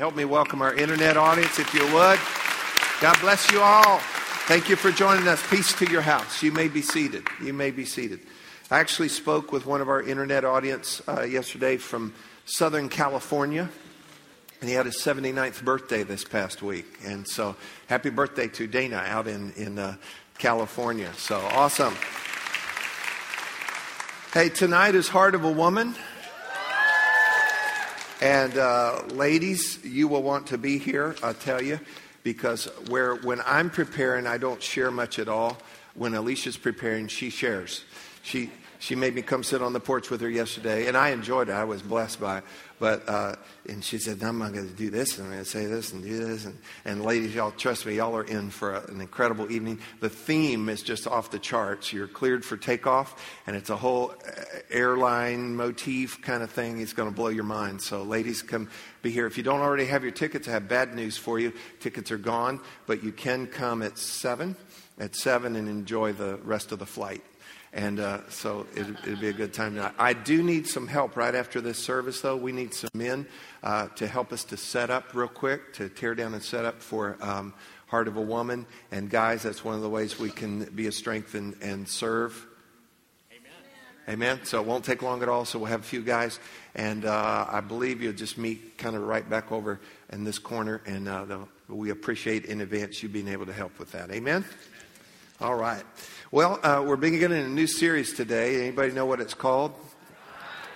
Help me welcome our internet audience, if you would. God bless you all. Thank you for joining us. Peace to your house. You may be seated. You may be seated. I actually spoke with one of our internet audience uh, yesterday from Southern California, and he had his 79th birthday this past week. And so, happy birthday to Dana out in in uh, California. So awesome. Hey, tonight is Heart of a Woman. And uh, ladies, you will want to be here, I'll tell you, because where when I'm preparing, I don't share much at all. When Alicia's preparing, she shares. She she made me come sit on the porch with her yesterday, and I enjoyed it. I was blessed by it. But uh, and she said, "I'm going to do this, and I'm going to say this, and do this." And, and ladies, y'all trust me, y'all are in for a, an incredible evening. The theme is just off the charts. You're cleared for takeoff, and it's a whole uh, airline motif kind of thing. It's going to blow your mind. So, ladies, come be here. If you don't already have your tickets, I have bad news for you. Tickets are gone, but you can come at seven. At seven, and enjoy the rest of the flight. And uh, so it, would be a good time tonight. I do need some help right after this service, though. We need some men uh, to help us to set up real quick, to tear down and set up for um, Heart of a Woman. And guys, that's one of the ways we can be a strength and, and serve. Amen. Amen. So it won't take long at all. So we'll have a few guys. And uh, I believe you'll just meet kind of right back over in this corner. And uh, we appreciate in advance you being able to help with that. Amen. All right. Well, uh, we're beginning a new series today. Anybody know what it's called?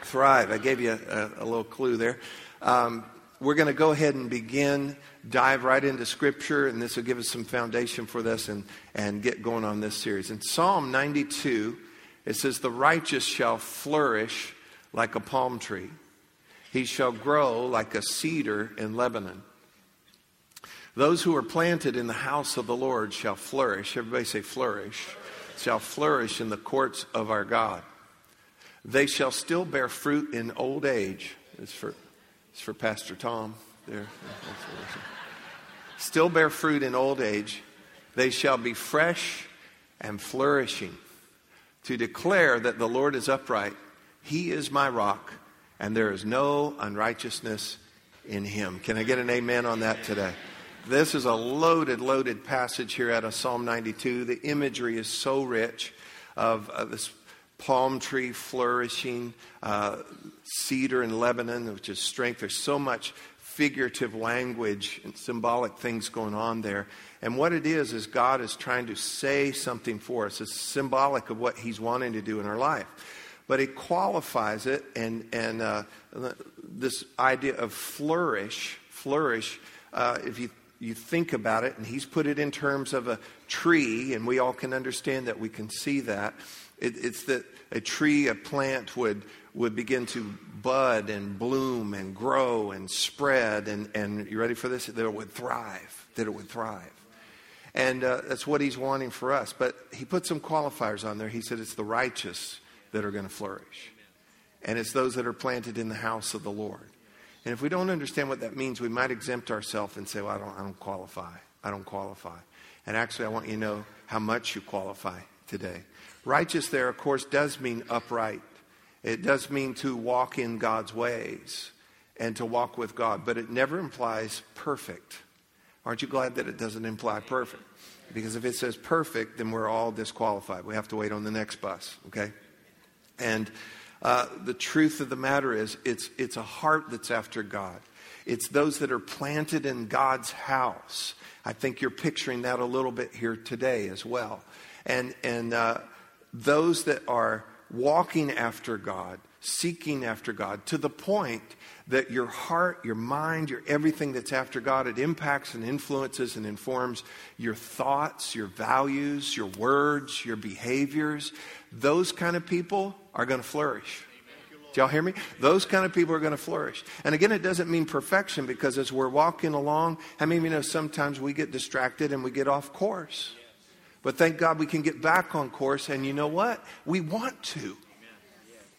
Thrive. I gave you a, a little clue there. Um, we're going to go ahead and begin, dive right into Scripture, and this will give us some foundation for this and, and get going on this series. In Psalm 92, it says, The righteous shall flourish like a palm tree, he shall grow like a cedar in Lebanon. Those who are planted in the house of the Lord shall flourish. Everybody say, flourish. Shall flourish in the courts of our God. They shall still bear fruit in old age. It's for, it's for Pastor Tom there. Still bear fruit in old age. They shall be fresh and flourishing to declare that the Lord is upright. He is my rock, and there is no unrighteousness in him. Can I get an amen on that today? This is a loaded, loaded passage here out of Psalm 92. The imagery is so rich of, of this palm tree flourishing, uh, cedar in Lebanon, which is strength. There's so much figurative language and symbolic things going on there. And what it is, is God is trying to say something for us. It's symbolic of what He's wanting to do in our life. But He qualifies it, and, and uh, this idea of flourish, flourish, uh, if you you think about it, and he's put it in terms of a tree, and we all can understand that. We can see that. It, it's that a tree, a plant would, would begin to bud and bloom and grow and spread, and, and you ready for this? That it would thrive, that it would thrive. And uh, that's what he's wanting for us. But he put some qualifiers on there. He said it's the righteous that are going to flourish, and it's those that are planted in the house of the Lord. And if we don't understand what that means, we might exempt ourselves and say, well, I don't, I don't qualify. I don't qualify. And actually, I want you to know how much you qualify today. Righteous, there, of course, does mean upright. It does mean to walk in God's ways and to walk with God, but it never implies perfect. Aren't you glad that it doesn't imply perfect? Because if it says perfect, then we're all disqualified. We have to wait on the next bus, okay? And uh, the truth of the matter is, it's, it's a heart that's after God. It's those that are planted in God's house. I think you're picturing that a little bit here today as well. And, and uh, those that are walking after God, seeking after God, to the point that your heart, your mind, your everything that's after God, it impacts and influences and informs your thoughts, your values, your words, your behaviors. Those kind of people are going to flourish. Do y'all hear me? Those kind of people are going to flourish. And again, it doesn't mean perfection because as we're walking along, how many of you know sometimes we get distracted and we get off course? But thank God we can get back on course. And you know what? We want to.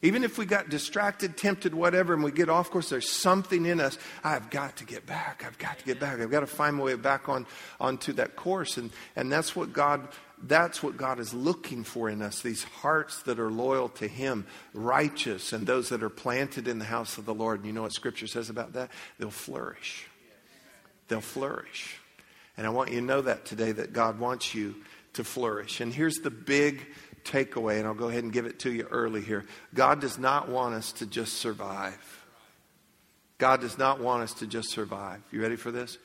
Even if we got distracted, tempted, whatever, and we get off course, there's something in us. I've got to get back. I've got to get back. I've got to find my way back on onto that course. And, and that's what God that's what God is looking for in us these hearts that are loyal to Him, righteous, and those that are planted in the house of the Lord. And you know what Scripture says about that? They'll flourish. they'll flourish. And I want you to know that today that God wants you to flourish. And here's the big takeaway, and I'll go ahead and give it to you early here. God does not want us to just survive. God does not want us to just survive. You ready for this?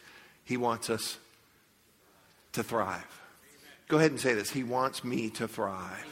He wants us to thrive. Go ahead and say this. He wants me to thrive.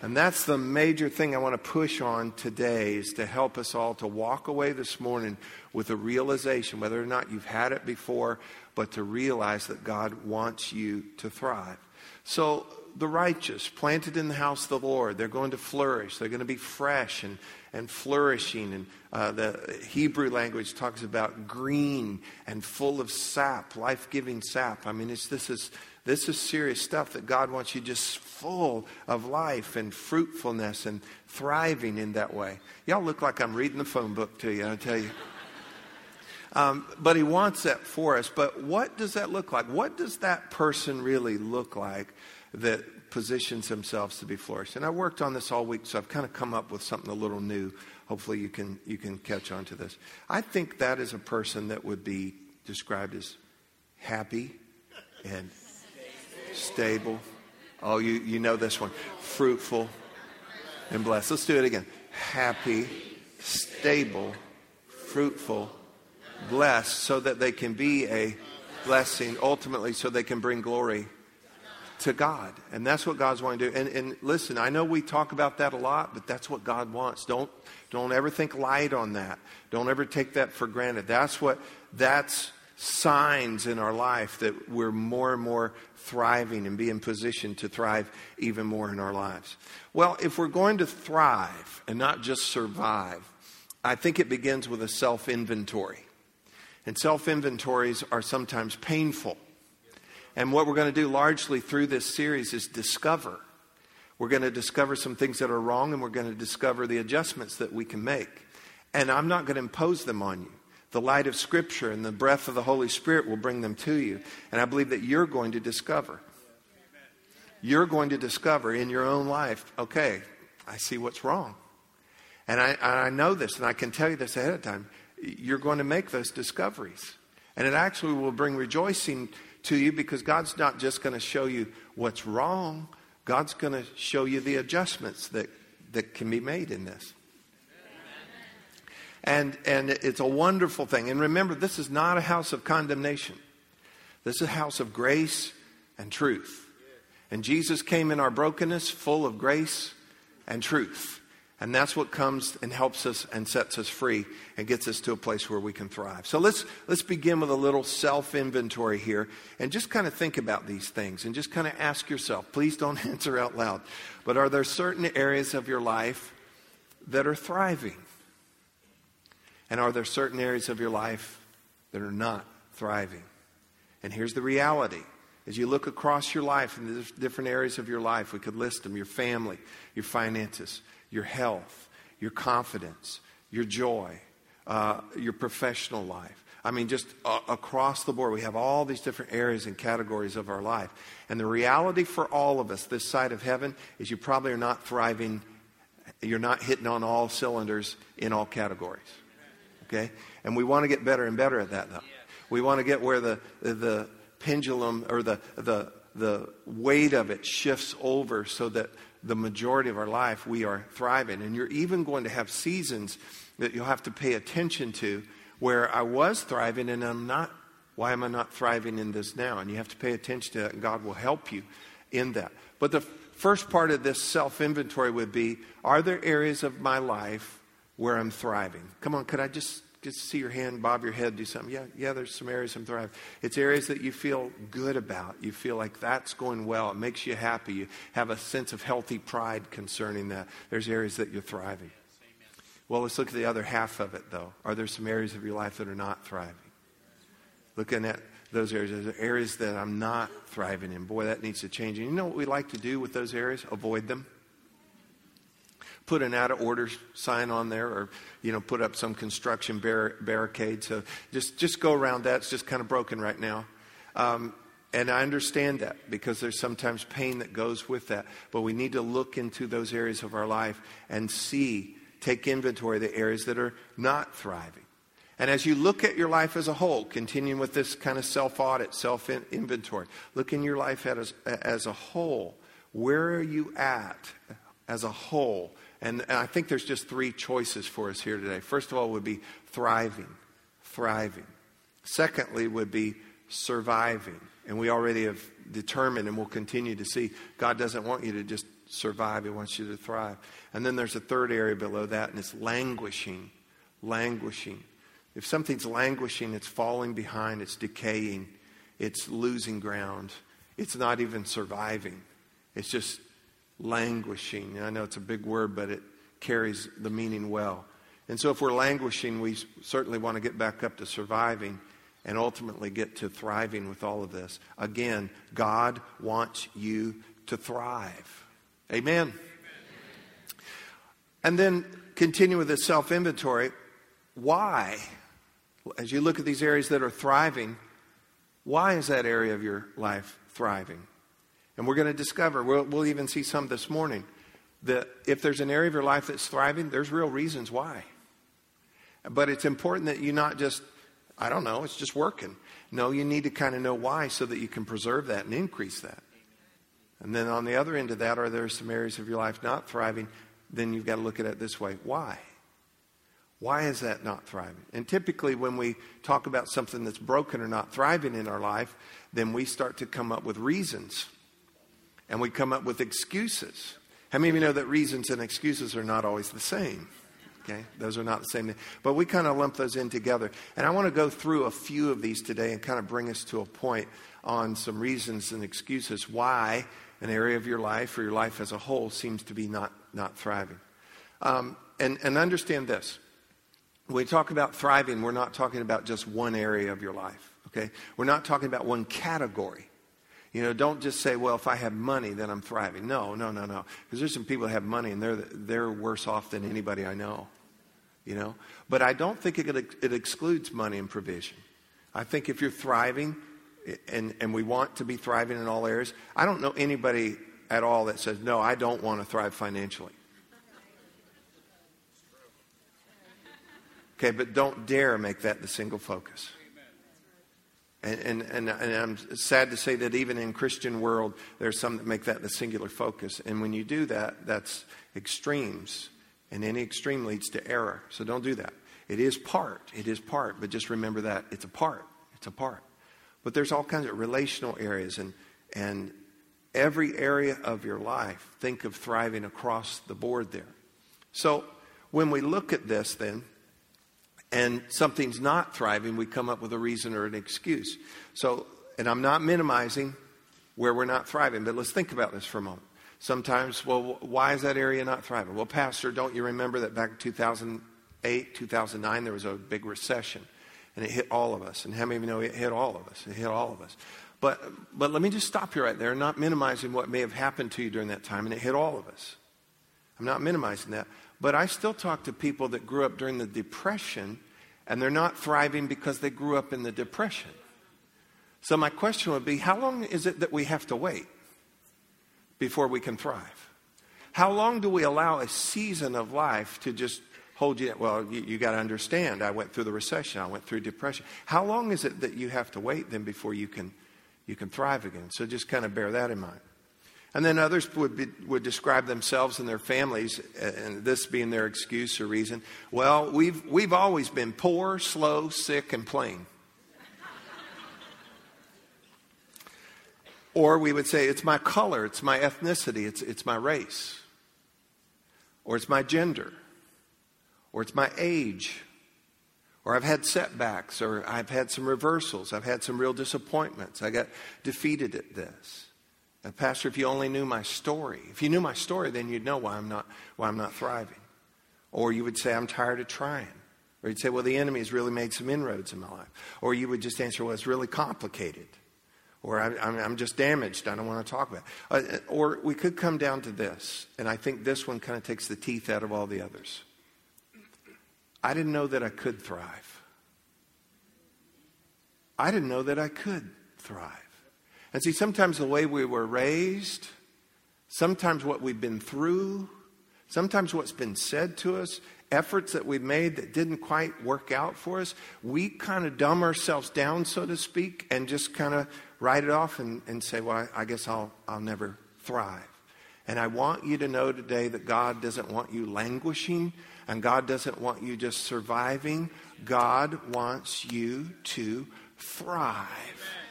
And that's the major thing I want to push on today is to help us all to walk away this morning with a realization, whether or not you've had it before, but to realize that God wants you to thrive. So the righteous, planted in the house of the Lord, they're going to flourish. They're going to be fresh and, and flourishing. And uh, the Hebrew language talks about green and full of sap, life giving sap. I mean, it's, this is this is serious stuff that God wants you just full of life and fruitfulness and thriving in that way. Y'all look like I'm reading the phone book to you, I tell you. Um, but He wants that for us. But what does that look like? What does that person really look like that positions themselves to be flourished? And I worked on this all week, so I've kind of come up with something a little new. Hopefully, you can you can catch on to this. I think that is a person that would be described as happy and stable. Oh, you, you know this one. Fruitful and blessed. Let's do it again. Happy, stable, fruitful, blessed, so that they can be a blessing, ultimately, so they can bring glory to God. And that's what God's wanting to do. And, and listen, I know we talk about that a lot, but that's what God wants. Don't, don't ever think light on that. Don't ever take that for granted. That's what, that's signs in our life that we're more and more thriving and be in position to thrive even more in our lives. Well, if we're going to thrive and not just survive, I think it begins with a self inventory. And self inventories are sometimes painful. And what we're going to do largely through this series is discover. We're going to discover some things that are wrong and we're going to discover the adjustments that we can make. And I'm not going to impose them on you the light of Scripture and the breath of the Holy Spirit will bring them to you. And I believe that you're going to discover. You're going to discover in your own life, okay, I see what's wrong. And I, I know this, and I can tell you this ahead of time. You're going to make those discoveries. And it actually will bring rejoicing to you because God's not just going to show you what's wrong, God's going to show you the adjustments that, that can be made in this. And, and it's a wonderful thing. And remember, this is not a house of condemnation, this is a house of grace and truth. And Jesus came in our brokenness full of grace and truth. And that's what comes and helps us and sets us free and gets us to a place where we can thrive. So let's, let's begin with a little self inventory here and just kind of think about these things and just kind of ask yourself. Please don't answer out loud. But are there certain areas of your life that are thriving? And are there certain areas of your life that are not thriving? And here's the reality. As you look across your life in the different areas of your life, we could list them your family, your finances, your health, your confidence, your joy, uh, your professional life. I mean, just uh, across the board, we have all these different areas and categories of our life. And the reality for all of us this side of heaven is you probably are not thriving, you're not hitting on all cylinders in all categories okay? And we want to get better and better at that, though. We want to get where the, the pendulum or the, the, the weight of it shifts over so that the majority of our life we are thriving. And you're even going to have seasons that you'll have to pay attention to where I was thriving and I'm not. Why am I not thriving in this now? And you have to pay attention to that, and God will help you in that. But the first part of this self inventory would be Are there areas of my life where I'm thriving. Come on, could I just just see your hand, bob your head, do something? Yeah, yeah, there's some areas I'm thriving. It's areas that you feel good about. You feel like that's going well. It makes you happy. You have a sense of healthy pride concerning that. There's areas that you're thriving. Well, let's look at the other half of it, though. Are there some areas of your life that are not thriving? Looking at those areas, there's areas that I'm not thriving in. Boy, that needs to change. And you know what we like to do with those areas? Avoid them put an out of order sign on there or you know put up some construction bar- barricade. So just just go around that. It's just kind of broken right now. Um, and i understand that because there's sometimes pain that goes with that. But we need to look into those areas of our life and see take inventory of the areas that are not thriving. And as you look at your life as a whole, continuing with this kind of self audit, self inventory, look in your life as, as a whole. Where are you at as a whole? And, and I think there's just three choices for us here today. First of all, would be thriving, thriving. Secondly, would be surviving. And we already have determined and will continue to see God doesn't want you to just survive, He wants you to thrive. And then there's a third area below that, and it's languishing. Languishing. If something's languishing, it's falling behind, it's decaying, it's losing ground, it's not even surviving. It's just languishing. I know it's a big word, but it carries the meaning well. And so, if we're languishing, we certainly want to get back up to surviving and ultimately get to thriving with all of this. Again, God wants you to thrive. Amen. And then continue with the self inventory. Why? As you look at these areas that are thriving, why is that area of your life thriving? And we're going to discover, we'll, we'll even see some this morning, that if there's an area of your life that's thriving, there's real reasons why. But it's important that you not just, I don't know, it's just working. No, you need to kind of know why so that you can preserve that and increase that. And then on the other end of that, are there some areas of your life not thriving? Then you've got to look at it this way why? Why is that not thriving? And typically, when we talk about something that's broken or not thriving in our life, then we start to come up with reasons and we come up with excuses. How many of you know that reasons and excuses are not always the same? Okay, those are not the same. But we kind of lump those in together. And I want to go through a few of these today and kind of bring us to a point on some reasons and excuses why an area of your life or your life as a whole seems to be not, not thriving. Um, and, and understand this when we talk about thriving, we're not talking about just one area of your life, okay? We're not talking about one category. You know, don't just say, well, if I have money, then I'm thriving. No, no, no, no. Because there's some people that have money and they're, they're worse off than anybody I know, you know? But I don't think it, it excludes money and provision. I think if you're thriving, and, and we want to be thriving in all areas, I don't know anybody at all that says, no, I don't want to thrive financially. Okay, but don't dare make that the single focus. And, and, and, and, I'm sad to say that even in Christian world, there's some that make that the singular focus. And when you do that, that's extremes. And any extreme leads to error. So don't do that. It is part. It is part. But just remember that it's a part. It's a part. But there's all kinds of relational areas. And, and every area of your life, think of thriving across the board there. So when we look at this, then, and something's not thriving, we come up with a reason or an excuse. So, and I'm not minimizing where we're not thriving, but let's think about this for a moment. Sometimes, well, why is that area not thriving? Well, Pastor, don't you remember that back in 2008, 2009, there was a big recession and it hit all of us? And how many of you know it hit all of us? It hit all of us. But, but let me just stop you right there, not minimizing what may have happened to you during that time, and it hit all of us. I'm not minimizing that. But I still talk to people that grew up during the Depression and they're not thriving because they grew up in the Depression. So, my question would be how long is it that we have to wait before we can thrive? How long do we allow a season of life to just hold you? Well, you, you got to understand, I went through the recession, I went through depression. How long is it that you have to wait then before you can, you can thrive again? So, just kind of bear that in mind. And then others would, be, would describe themselves and their families, and this being their excuse or reason. Well, we've, we've always been poor, slow, sick, and plain. or we would say, it's my color, it's my ethnicity, it's, it's my race. Or it's my gender. Or it's my age. Or I've had setbacks, or I've had some reversals, I've had some real disappointments. I got defeated at this. Pastor, if you only knew my story, if you knew my story, then you'd know why I'm not, why I'm not thriving. Or you would say, I'm tired of trying. Or you'd say, well, the enemy has really made some inroads in my life. Or you would just answer, well, it's really complicated. Or I, am just damaged. I don't want to talk about it. Uh, or we could come down to this, and I think this one kind of takes the teeth out of all the others. I didn't know that I could thrive. I didn't know that I could thrive. And see, sometimes the way we were raised, sometimes what we've been through, Sometimes what's been said to us, efforts that we've made that didn't quite work out for us, we kind of dumb ourselves down, so to speak, and just kind of write it off and, and say, well, I guess I'll, I'll never thrive. And I want you to know today that God doesn't want you languishing and God doesn't want you just surviving. God wants you to thrive.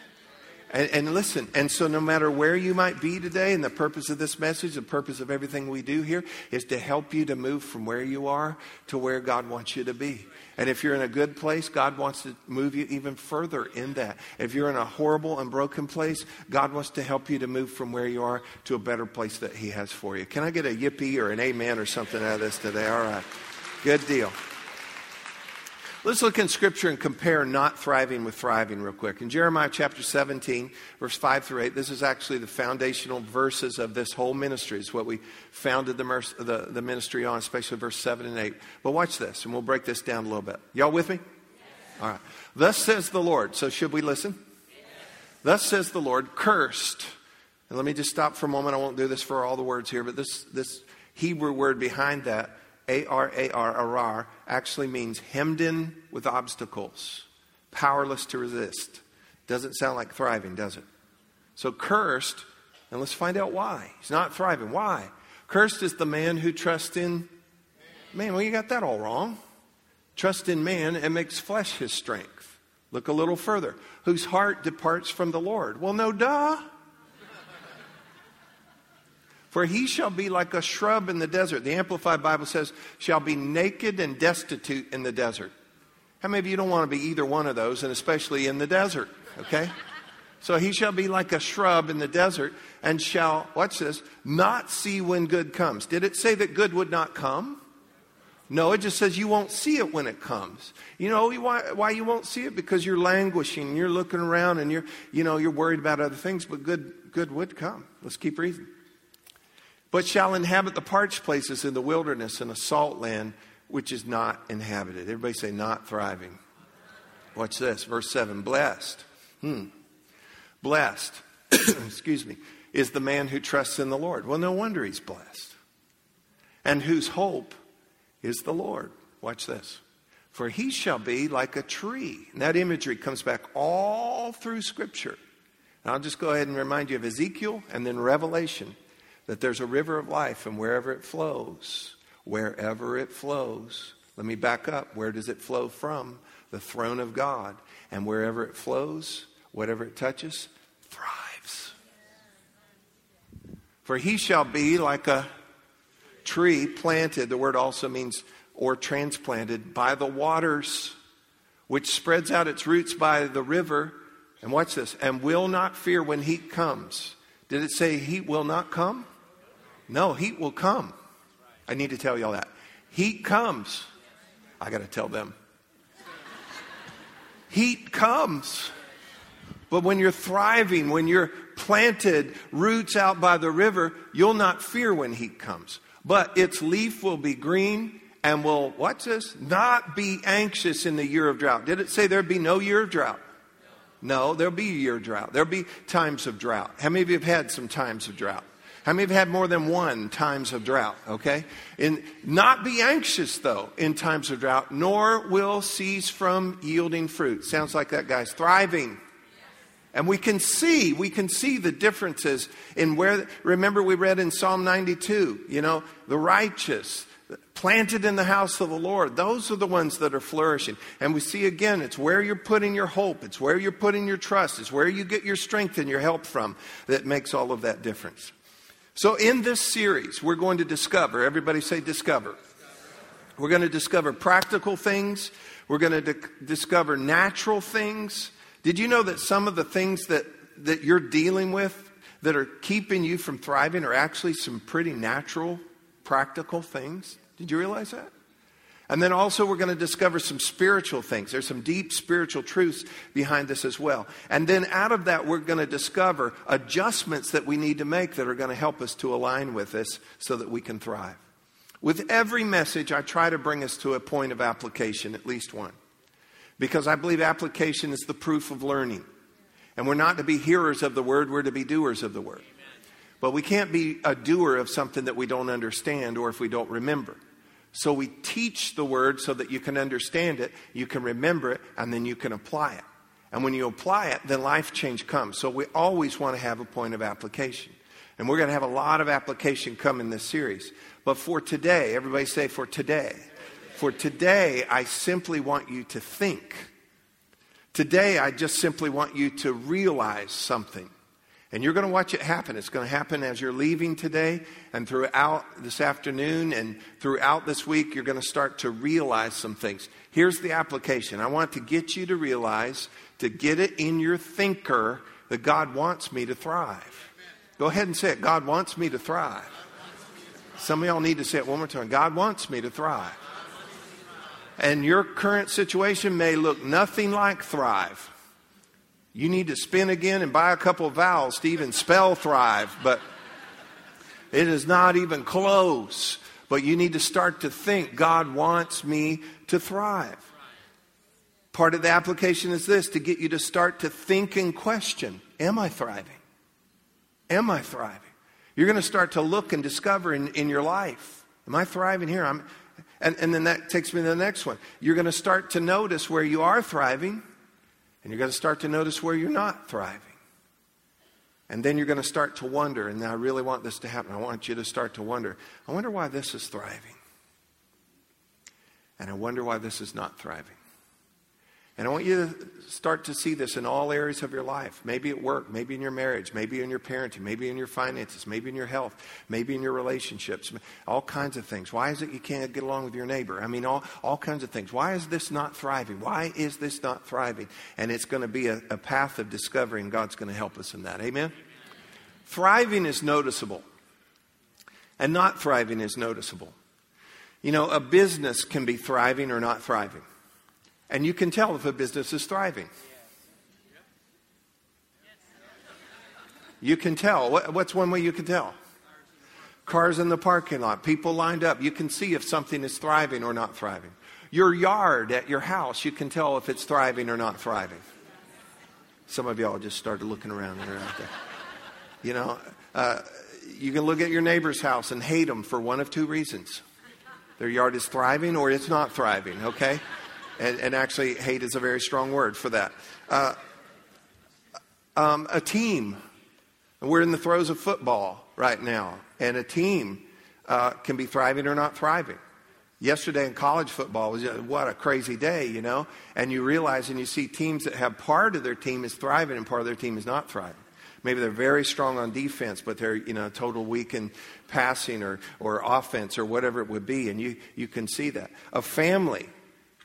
And, and, listen, and so no matter where you might be today, and the purpose of this message, the purpose of everything we do here is to help you to move from where you are to where God wants you to be. And if you're in a good place, God wants to move you even further in that. If you're in a horrible and broken place, God wants to help you to move from where you are to a better place that He has for you. Can I get a yippee or an amen or something out of this today? All right. Good deal. Let's look in Scripture and compare not thriving with thriving real quick. In Jeremiah chapter 17, verse 5 through 8, this is actually the foundational verses of this whole ministry. It's what we founded the, the, the, ministry on, especially verse 7 and 8. But watch this, and we'll break this down a little bit. Y'all with me? Yes. All right. Thus says the Lord. So should we listen? Yes. Thus says the Lord, cursed. And let me just stop for a moment. I won't do this for all the words here, but this, this Hebrew word behind that a R A R, actually means hemmed in with obstacles, powerless to resist. Doesn't sound like thriving, does it? So cursed, and let's find out why. He's not thriving. Why? Cursed is the man who trusts in man. Well, you got that all wrong. Trust in man and makes flesh his strength. Look a little further. Whose heart departs from the Lord. Well, no, duh. For he shall be like a shrub in the desert. The Amplified Bible says, shall be naked and destitute in the desert. How many of you don't want to be either one of those, and especially in the desert? Okay? So he shall be like a shrub in the desert and shall, watch this, not see when good comes. Did it say that good would not come? No, it just says you won't see it when it comes. You know why, why you won't see it? Because you're languishing, you're looking around and you're, you know, you're worried about other things, but good, good would come. Let's keep reading but shall inhabit the parched places in the wilderness and a salt land which is not inhabited. Everybody say, not thriving. Watch this, verse 7 Blessed. Hmm. Blessed, excuse me, is the man who trusts in the Lord. Well, no wonder he's blessed. And whose hope is the Lord. Watch this. For he shall be like a tree. And that imagery comes back all through Scripture. And I'll just go ahead and remind you of Ezekiel and then Revelation that there's a river of life and wherever it flows, wherever it flows, let me back up. Where does it flow from? The throne of God. And wherever it flows, whatever it touches, thrives. For he shall be like a tree planted, the word also means or transplanted, by the waters, which spreads out its roots by the river. And watch this, and will not fear when heat comes. Did it say heat will not come? No, heat will come. I need to tell y'all that. Heat comes. I got to tell them. Heat comes. But when you're thriving, when you're planted roots out by the river, you'll not fear when heat comes. But its leaf will be green and will, what's this? Not be anxious in the year of drought. Did it say there'd be no year of drought? No, there'll be a year of drought. There'll be times of drought. How many of you have had some times of drought? How many have had more than one times of drought? Okay? And not be anxious, though, in times of drought, nor will cease from yielding fruit. Sounds like that guy's thriving. And we can see, we can see the differences in where, remember we read in Psalm 92, you know, the righteous, planted in the house of the Lord, those are the ones that are flourishing. And we see again, it's where you're putting your hope, it's where you're putting your trust, it's where you get your strength and your help from that makes all of that difference. So, in this series, we're going to discover, everybody say discover. We're going to discover practical things, we're going to di- discover natural things. Did you know that some of the things that, that you're dealing with that are keeping you from thriving are actually some pretty natural, practical things? Did you realize that? And then also, we're going to discover some spiritual things. There's some deep spiritual truths behind this as well. And then out of that, we're going to discover adjustments that we need to make that are going to help us to align with this so that we can thrive. With every message, I try to bring us to a point of application, at least one. Because I believe application is the proof of learning. And we're not to be hearers of the word, we're to be doers of the word. But we can't be a doer of something that we don't understand or if we don't remember. So we teach the word so that you can understand it, you can remember it, and then you can apply it. And when you apply it, then life change comes. So we always want to have a point of application. And we're going to have a lot of application come in this series. But for today, everybody say, for today. For today, I simply want you to think. Today, I just simply want you to realize something. And you're going to watch it happen. It's going to happen as you're leaving today and throughout this afternoon and throughout this week. You're going to start to realize some things. Here's the application I want to get you to realize, to get it in your thinker, that God wants me to thrive. Go ahead and say it God wants me to thrive. Some of y'all need to say it one more time God wants me to thrive. And your current situation may look nothing like thrive. You need to spin again and buy a couple of vowels to even spell thrive, but it is not even close. But you need to start to think God wants me to thrive. Part of the application is this to get you to start to think and question Am I thriving? Am I thriving? You're going to start to look and discover in, in your life Am I thriving here? I'm, and, and then that takes me to the next one. You're going to start to notice where you are thriving and you're going to start to notice where you're not thriving. And then you're going to start to wonder, and I really want this to happen. I want you to start to wonder I wonder why this is thriving. And I wonder why this is not thriving. And I want you to start to see this in all areas of your life. Maybe at work, maybe in your marriage, maybe in your parenting, maybe in your finances, maybe in your health, maybe in your relationships, all kinds of things. Why is it you can't get along with your neighbor? I mean, all, all kinds of things. Why is this not thriving? Why is this not thriving? And it's going to be a, a path of discovery, and God's going to help us in that. Amen? Amen? Thriving is noticeable, and not thriving is noticeable. You know, a business can be thriving or not thriving. And you can tell if a business is thriving. You can tell. What's one way you can tell? Cars in the parking lot, people lined up. You can see if something is thriving or not thriving. Your yard at your house, you can tell if it's thriving or not thriving. Some of y'all just started looking around around there. You know, uh, you can look at your neighbor's house and hate them for one of two reasons their yard is thriving or it's not thriving, okay? And, and actually, hate is a very strong word for that. Uh, um, a team. We're in the throes of football right now, and a team uh, can be thriving or not thriving. Yesterday in college football was what a crazy day, you know? And you realize and you see teams that have part of their team is thriving and part of their team is not thriving. Maybe they're very strong on defense, but they're, you know, total weak in passing or, or offense or whatever it would be. And you, you can see that. A family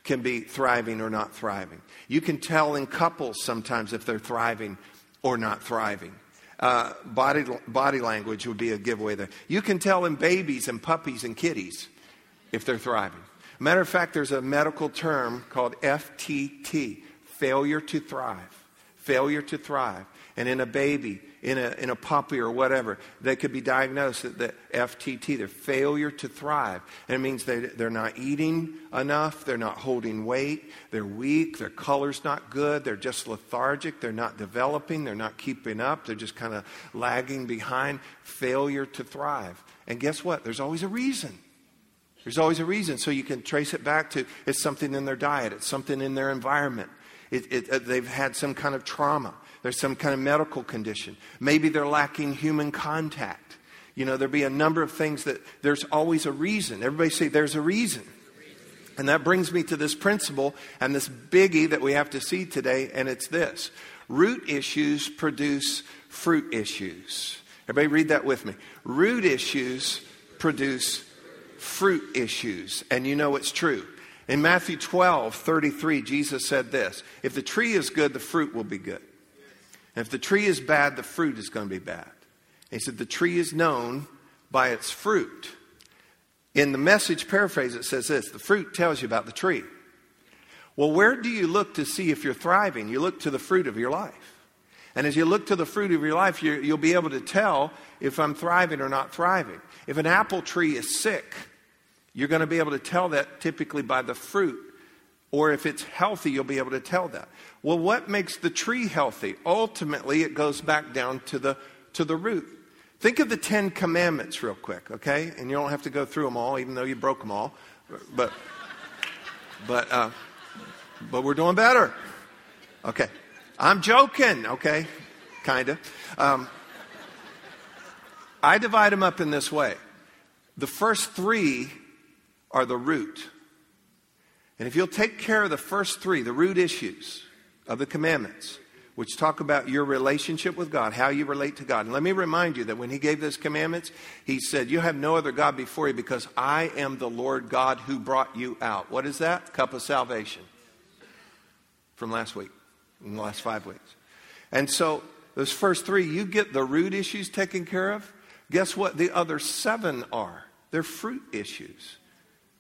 can be thriving or not thriving. You can tell in couples sometimes if they're thriving or not thriving. Uh, body, body language would be a giveaway there. You can tell in babies and puppies and kitties if they're thriving. Matter of fact, there's a medical term called FTT failure to thrive. Failure to thrive. And in a baby, in a, in a puppy or whatever, they could be diagnosed with the FTT, their failure to thrive. And it means they, they're not eating enough, they're not holding weight, they're weak, their color's not good, they're just lethargic, they're not developing, they're not keeping up, they're just kind of lagging behind. Failure to thrive. And guess what? There's always a reason. There's always a reason. So you can trace it back to it's something in their diet, it's something in their environment. It, it, uh, they've had some kind of trauma. There's some kind of medical condition. Maybe they're lacking human contact. You know, there'd be a number of things that there's always a reason. Everybody say there's a reason. And that brings me to this principle and this biggie that we have to see today, and it's this root issues produce fruit issues. Everybody read that with me. Root issues produce fruit issues. And you know it's true. In Matthew 12, 33, Jesus said this If the tree is good, the fruit will be good. If the tree is bad, the fruit is going to be bad. And he said, The tree is known by its fruit. In the message paraphrase, it says this the fruit tells you about the tree. Well, where do you look to see if you're thriving? You look to the fruit of your life. And as you look to the fruit of your life, you will be able to tell if I'm thriving or not thriving. If an apple tree is sick, you're going to be able to tell that typically by the fruit or if it's healthy, you'll be able to tell that. Well, what makes the tree healthy? Ultimately, it goes back down to the, to the root. Think of the Ten Commandments real quick, okay? And you don't have to go through them all, even though you broke them all. But, but, uh, but we're doing better. Okay. I'm joking, okay? Kind of. Um, I divide them up in this way. The first three are the root. And if you'll take care of the first three, the root issues of the commandments, which talk about your relationship with God, how you relate to God. And let me remind you that when he gave those commandments, he said, You have no other God before you because I am the Lord God who brought you out. What is that? Cup of salvation from last week, in the last five weeks. And so, those first three, you get the root issues taken care of. Guess what the other seven are? They're fruit issues.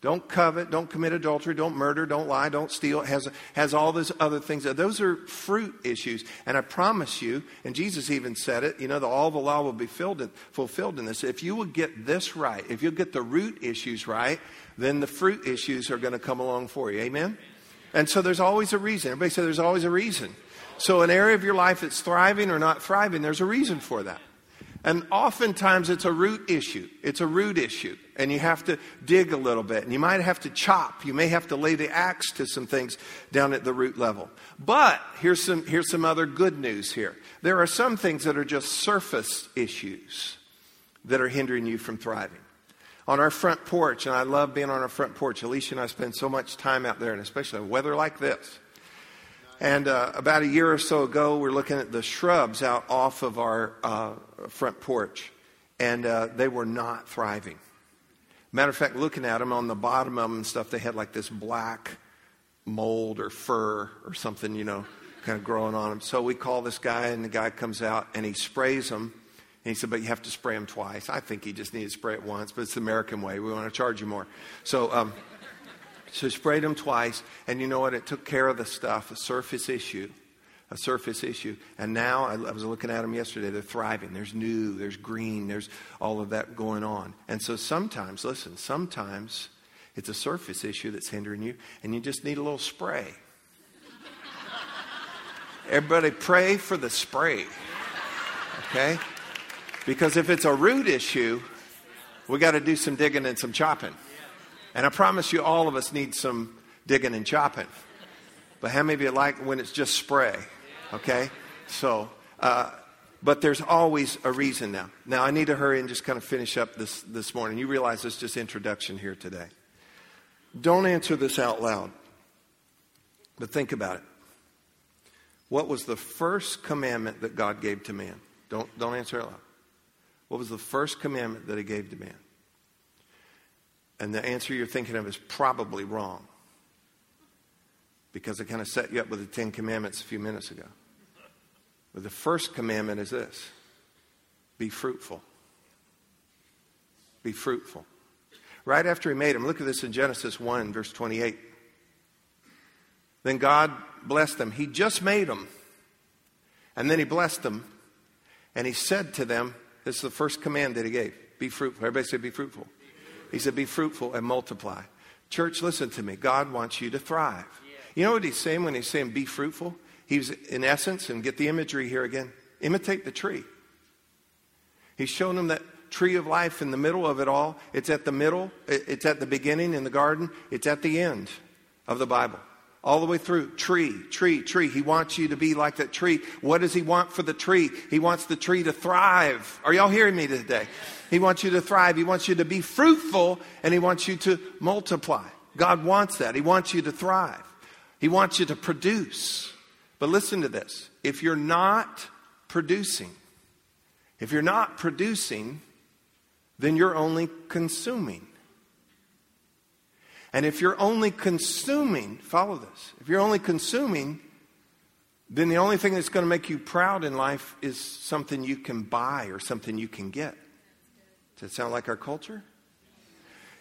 Don't covet, don't commit adultery, don't murder, don't lie, don't steal. Has, has all those other things. Those are fruit issues. And I promise you, and Jesus even said it, you know, the, all the law will be filled in, fulfilled in this. If you will get this right, if you'll get the root issues right, then the fruit issues are going to come along for you. Amen? And so there's always a reason. Everybody said there's always a reason. So an area of your life that's thriving or not thriving, there's a reason for that. And oftentimes it's a root issue. It's a root issue. And you have to dig a little bit. And you might have to chop. You may have to lay the axe to some things down at the root level. But here's some, here's some other good news here. There are some things that are just surface issues that are hindering you from thriving. On our front porch, and I love being on our front porch. Alicia and I spend so much time out there, and especially weather like this. And uh, about a year or so ago, we're looking at the shrubs out off of our uh, front porch, and uh, they were not thriving. Matter of fact, looking at them on the bottom of them and stuff, they had like this black mold or fur or something, you know, kind of growing on them. So we call this guy, and the guy comes out and he sprays them. And he said, but you have to spray them twice. I think he just needed to spray it once, but it's the American way. We want to charge you more. So, um, so sprayed them twice, and you know what? It took care of the stuff, a surface issue, a surface issue. And now I, I was looking at them yesterday. They're thriving. There's new, there's green, there's all of that going on. And so sometimes, listen, sometimes it's a surface issue that's hindering you, and you just need a little spray. Everybody pray for the spray. Okay? Because if it's a root issue, we got to do some digging and some chopping. And I promise you, all of us need some digging and chopping. But how many of you like when it's just spray? Okay? So, uh, but there's always a reason now. Now, I need to hurry and just kind of finish up this, this morning. You realize it's just introduction here today. Don't answer this out loud, but think about it. What was the first commandment that God gave to man? Don't, don't answer it out loud. What was the first commandment that he gave to man? And the answer you're thinking of is probably wrong because I kind of set you up with the Ten Commandments a few minutes ago. But the first commandment is this be fruitful. Be fruitful. Right after he made them, look at this in Genesis 1, verse 28. Then God blessed them. He just made them. And then he blessed them. And he said to them, This is the first command that he gave be fruitful. Everybody say, Be fruitful. He said, Be fruitful and multiply. Church, listen to me. God wants you to thrive. You know what he's saying when he's saying be fruitful? He's, in essence, and get the imagery here again, imitate the tree. He's shown them that tree of life in the middle of it all. It's at the middle, it's at the beginning in the garden, it's at the end of the Bible. All the way through. Tree, tree, tree. He wants you to be like that tree. What does he want for the tree? He wants the tree to thrive. Are y'all hearing me today? He wants you to thrive. He wants you to be fruitful and He wants you to multiply. God wants that. He wants you to thrive. He wants you to produce. But listen to this if you're not producing, if you're not producing, then you're only consuming. And if you're only consuming, follow this. If you're only consuming, then the only thing that's going to make you proud in life is something you can buy or something you can get. Does that sound like our culture?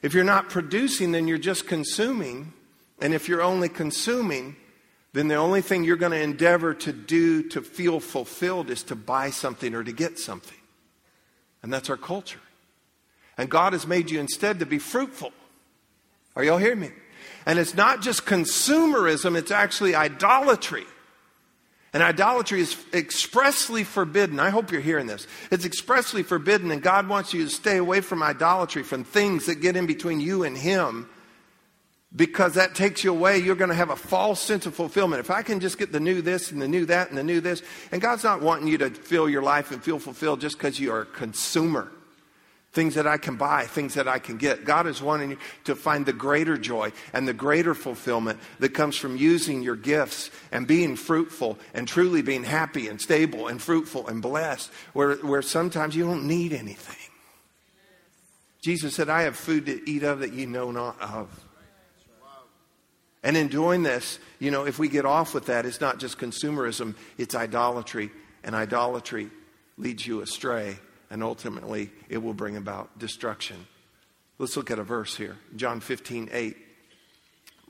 If you're not producing, then you're just consuming. And if you're only consuming, then the only thing you're going to endeavor to do to feel fulfilled is to buy something or to get something. And that's our culture. And God has made you instead to be fruitful. Are y'all hearing me? And it's not just consumerism, it's actually idolatry. And idolatry is expressly forbidden. I hope you're hearing this. It's expressly forbidden, and God wants you to stay away from idolatry, from things that get in between you and Him, because that takes you away. You're going to have a false sense of fulfillment. If I can just get the new this and the new that and the new this, and God's not wanting you to fill your life and feel fulfilled just because you are a consumer things that I can buy, things that I can get. God is wanting you to find the greater joy and the greater fulfillment that comes from using your gifts and being fruitful and truly being happy and stable and fruitful and blessed, where, where sometimes you don't need anything. Jesus said, I have food to eat of that you know not of. And in doing this, you know, if we get off with that, it's not just consumerism, it's idolatry. And idolatry leads you astray and ultimately it will bring about destruction. Let's look at a verse here John 15, 8.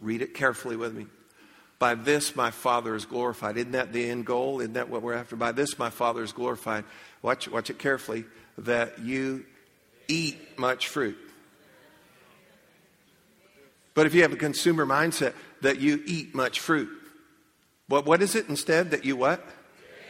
Read it carefully with me. By this my Father is glorified. Isn't that the end goal? Isn't that what we're after? By this my Father is glorified. Watch, watch it carefully. That you eat much fruit. But if you have a consumer mindset, that you eat much fruit. What, what is it instead? That you what?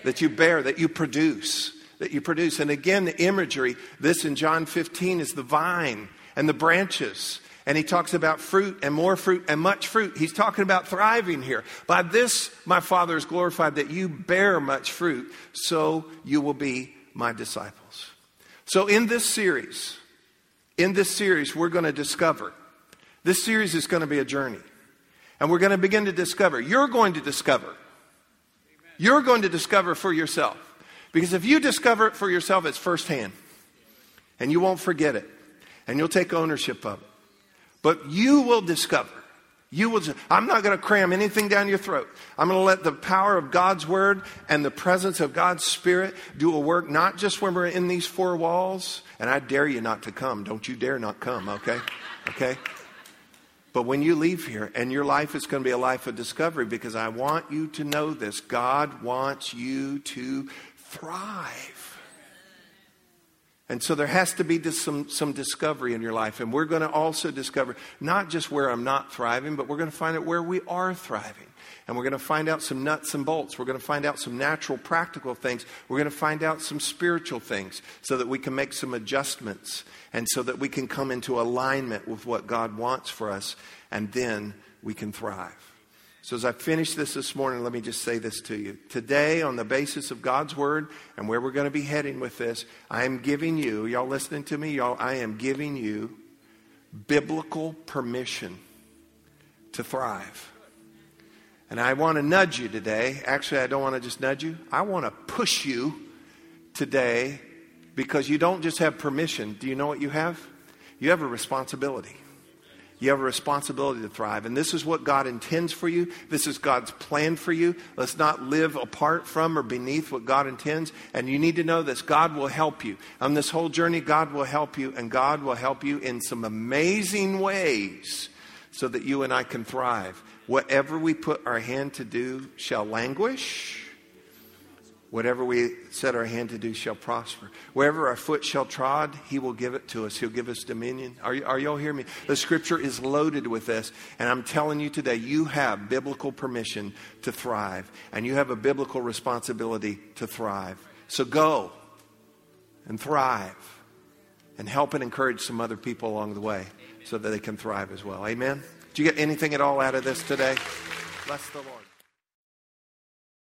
That you bear, that you produce that you produce. And again, the imagery, this in John 15 is the vine and the branches. And he talks about fruit and more fruit and much fruit. He's talking about thriving here. By this, my Father is glorified that you bear much fruit, so you will be my disciples. So, in this series, in this series, we're going to discover. This series is going to be a journey. And we're going to begin to discover. You're going to discover. You're going to discover for yourself because if you discover it for yourself, it's firsthand. And you won't forget it. And you'll take ownership of it. But you will discover. You will. I'm not going to cram anything down your throat. I'm going to let the power of God's word and the presence of God's spirit do a work, not just when we're in these four walls. And I dare you not to come. Don't you dare not come, okay? Okay? But when you leave here, and your life is going to be a life of discovery because I want you to know this God wants you to thrive. And so there has to be some, some discovery in your life. And we're going to also discover not just where I'm not thriving, but we're going to find out where we are thriving. And we're going to find out some nuts and bolts. We're going to find out some natural, practical things. We're going to find out some spiritual things so that we can make some adjustments and so that we can come into alignment with what God wants for us. And then we can thrive. So, as I finish this this morning, let me just say this to you. Today, on the basis of God's word and where we're going to be heading with this, I am giving you, y'all listening to me, y'all, I am giving you biblical permission to thrive. And I want to nudge you today. Actually, I don't want to just nudge you, I want to push you today because you don't just have permission. Do you know what you have? You have a responsibility. You have a responsibility to thrive. And this is what God intends for you. This is God's plan for you. Let's not live apart from or beneath what God intends. And you need to know this God will help you. On this whole journey, God will help you, and God will help you in some amazing ways so that you and I can thrive. Whatever we put our hand to do shall languish Whatever we set our hand to do shall prosper. Wherever our foot shall trod, he will give it to us. He'll give us dominion. Are, are y'all hearing me? The scripture is loaded with this. And I'm telling you today, you have biblical permission to thrive. And you have a biblical responsibility to thrive. So go and thrive and help and encourage some other people along the way so that they can thrive as well. Amen? Did you get anything at all out of this today? Bless the Lord.